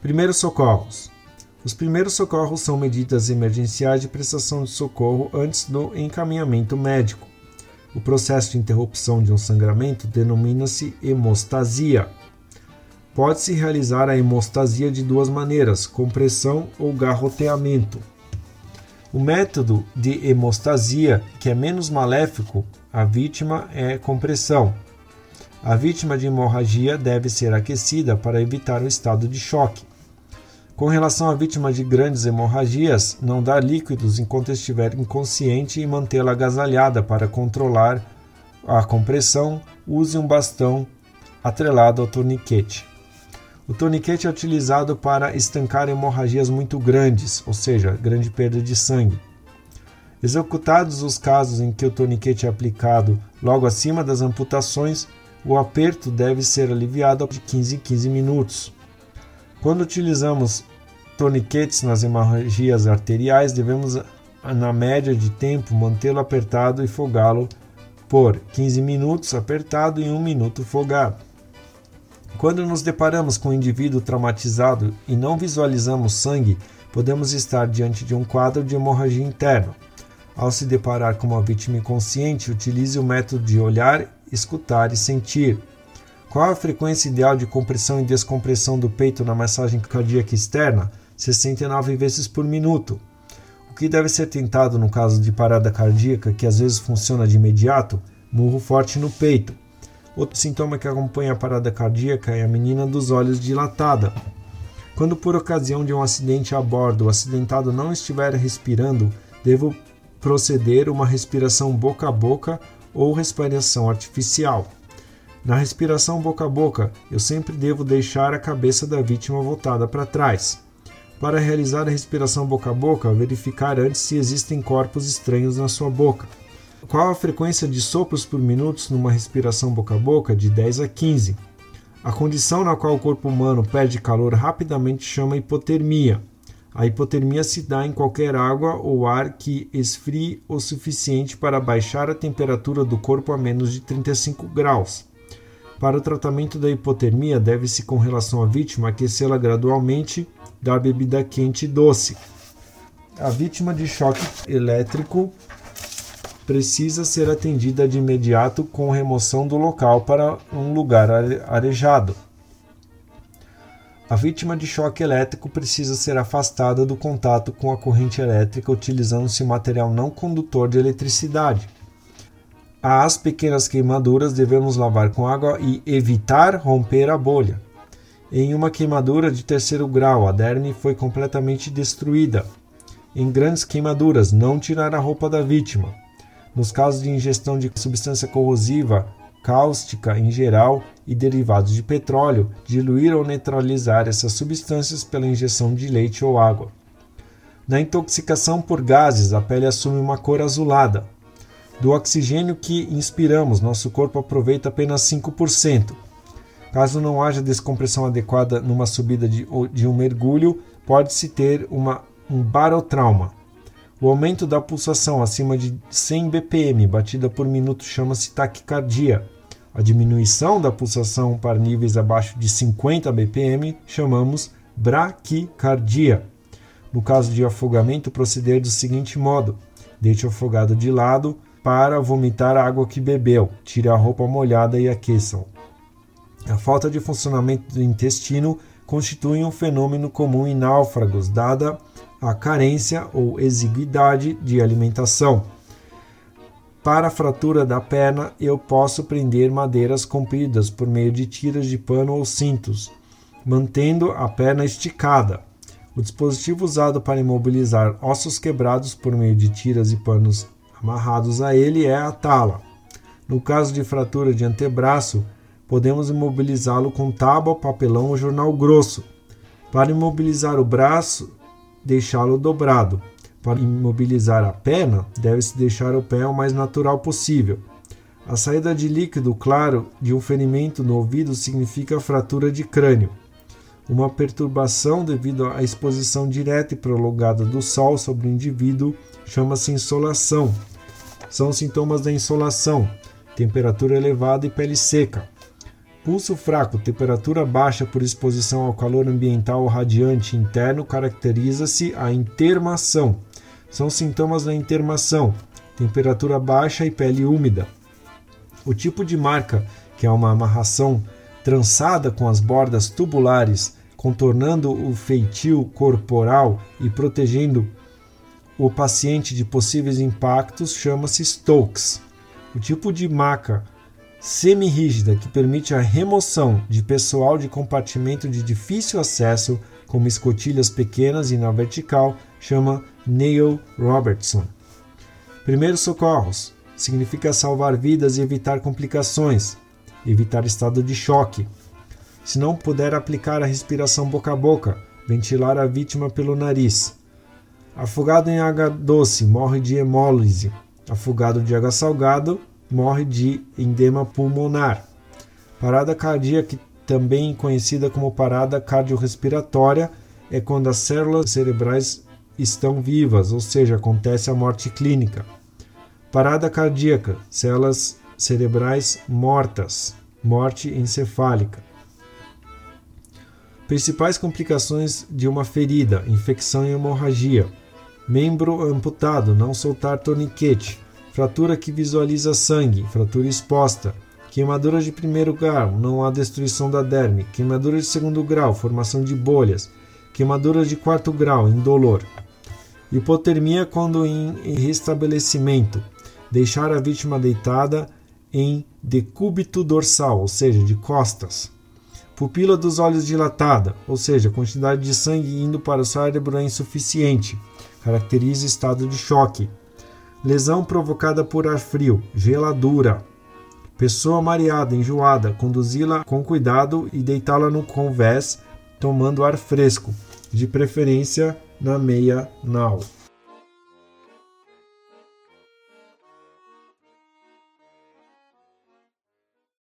Primeiros socorros. Os primeiros socorros são medidas emergenciais de prestação de socorro antes do encaminhamento médico. O processo de interrupção de um sangramento denomina-se hemostasia. Pode-se realizar a hemostasia de duas maneiras: compressão ou garroteamento. O método de hemostasia, que é menos maléfico à vítima, é compressão. A vítima de hemorragia deve ser aquecida para evitar o estado de choque. Com relação à vítima de grandes hemorragias, não dar líquidos enquanto estiver inconsciente e mantê-la agasalhada para controlar a compressão, use um bastão atrelado ao torniquete. O torniquete é utilizado para estancar hemorragias muito grandes, ou seja, grande perda de sangue. Executados os casos em que o torniquete é aplicado logo acima das amputações, o aperto deve ser aliviado de 15 em 15 minutos. Quando utilizamos torniquetes nas hemorragias arteriais, devemos, na média de tempo, mantê-lo apertado e fogá-lo por 15 minutos apertado e 1 minuto fogado. Quando nos deparamos com um indivíduo traumatizado e não visualizamos sangue, podemos estar diante de um quadro de hemorragia interna. Ao se deparar com uma vítima inconsciente, utilize o método de olhar, escutar e sentir. Qual a frequência ideal de compressão e descompressão do peito na massagem cardíaca externa? 69 vezes por minuto. O que deve ser tentado no caso de parada cardíaca, que às vezes funciona de imediato? Murro forte no peito. Outro sintoma que acompanha a parada cardíaca é a menina dos olhos dilatada. Quando por ocasião de um acidente a bordo o acidentado não estiver respirando, devo proceder uma respiração boca a boca ou respiração artificial. Na respiração boca a boca, eu sempre devo deixar a cabeça da vítima voltada para trás. Para realizar a respiração boca a boca, verificar antes se existem corpos estranhos na sua boca. Qual a frequência de sopros por minuto numa respiração boca a boca? De 10 a 15. A condição na qual o corpo humano perde calor rapidamente chama hipotermia. A hipotermia se dá em qualquer água ou ar que esfrie o suficiente para baixar a temperatura do corpo a menos de 35 graus. Para o tratamento da hipotermia, deve-se, com relação à vítima, aquecê-la gradualmente, dar bebida quente e doce. A vítima de choque elétrico precisa ser atendida de imediato com remoção do local para um lugar arejado. A vítima de choque elétrico precisa ser afastada do contato com a corrente elétrica utilizando-se material não condutor de eletricidade. As pequenas queimaduras devemos lavar com água e evitar romper a bolha. Em uma queimadura de terceiro grau, a derme foi completamente destruída. Em grandes queimaduras, não tirar a roupa da vítima. Nos casos de ingestão de substância corrosiva, cáustica em geral e derivados de petróleo, diluir ou neutralizar essas substâncias pela injeção de leite ou água. Na intoxicação por gases, a pele assume uma cor azulada. Do oxigênio que inspiramos, nosso corpo aproveita apenas 5%. Caso não haja descompressão adequada numa subida de, de um mergulho, pode-se ter uma, um barotrauma. O aumento da pulsação acima de 100 bpm batida por minuto chama-se taquicardia. A diminuição da pulsação para níveis abaixo de 50 bpm chamamos braquicardia. No caso de afogamento, proceder do seguinte modo: deixe o afogado de lado para vomitar a água que bebeu, tire a roupa molhada e aqueça-o. A falta de funcionamento do intestino constitui um fenômeno comum em náufragos, dada a carência ou exiguidade de alimentação. Para a fratura da perna, eu posso prender madeiras compridas por meio de tiras de pano ou cintos, mantendo a perna esticada. O dispositivo usado para imobilizar ossos quebrados por meio de tiras e panos amarrados a ele é a tala. No caso de fratura de antebraço, podemos imobilizá-lo com tábua, papelão ou jornal grosso. Para imobilizar o braço, deixá-lo dobrado. Para imobilizar a perna, deve-se deixar o pé o mais natural possível. A saída de líquido claro de um ferimento no ouvido significa fratura de crânio. Uma perturbação devido à exposição direta e prolongada do sol sobre o indivíduo chama-se insolação. São sintomas da insolação: temperatura elevada e pele seca. Pulso fraco, temperatura baixa por exposição ao calor ambiental ou radiante interno, caracteriza-se a intermação. São sintomas da intermação: temperatura baixa e pele úmida. O tipo de marca, que é uma amarração trançada com as bordas tubulares, contornando o feitio corporal e protegendo o paciente de possíveis impactos, chama-se Stokes. O tipo de maca semi-rígida que permite a remoção de pessoal de compartimento de difícil acesso, como escotilhas pequenas e na vertical, chama Neil Robertson. Primeiros socorros significa salvar vidas e evitar complicações, evitar estado de choque. Se não puder aplicar a respiração boca a boca, ventilar a vítima pelo nariz. Afogado em água doce morre de hemólise. Afogado de água salgada morre de edema pulmonar. Parada cardíaca, também conhecida como parada cardiorrespiratória, é quando as células cerebrais estão vivas, ou seja, acontece a morte clínica. Parada cardíaca, células cerebrais mortas, morte encefálica. Principais complicações de uma ferida: infecção e hemorragia. Membro amputado, não soltar torniquete, fratura que visualiza sangue, fratura exposta, queimadura de primeiro grau, não há destruição da derme, queimadura de segundo grau, formação de bolhas, queimadura de quarto grau, indolor. Hipotermia quando em restabelecimento, deixar a vítima deitada em decúbito dorsal, ou seja, de costas. Pupila dos olhos dilatada, ou seja, quantidade de sangue indo para o cérebro é insuficiente, caracteriza estado de choque. Lesão provocada por ar frio, geladura. Pessoa mareada, enjoada, conduzi-la com cuidado e deitá-la no convés, tomando ar fresco, de preferência na meia nau.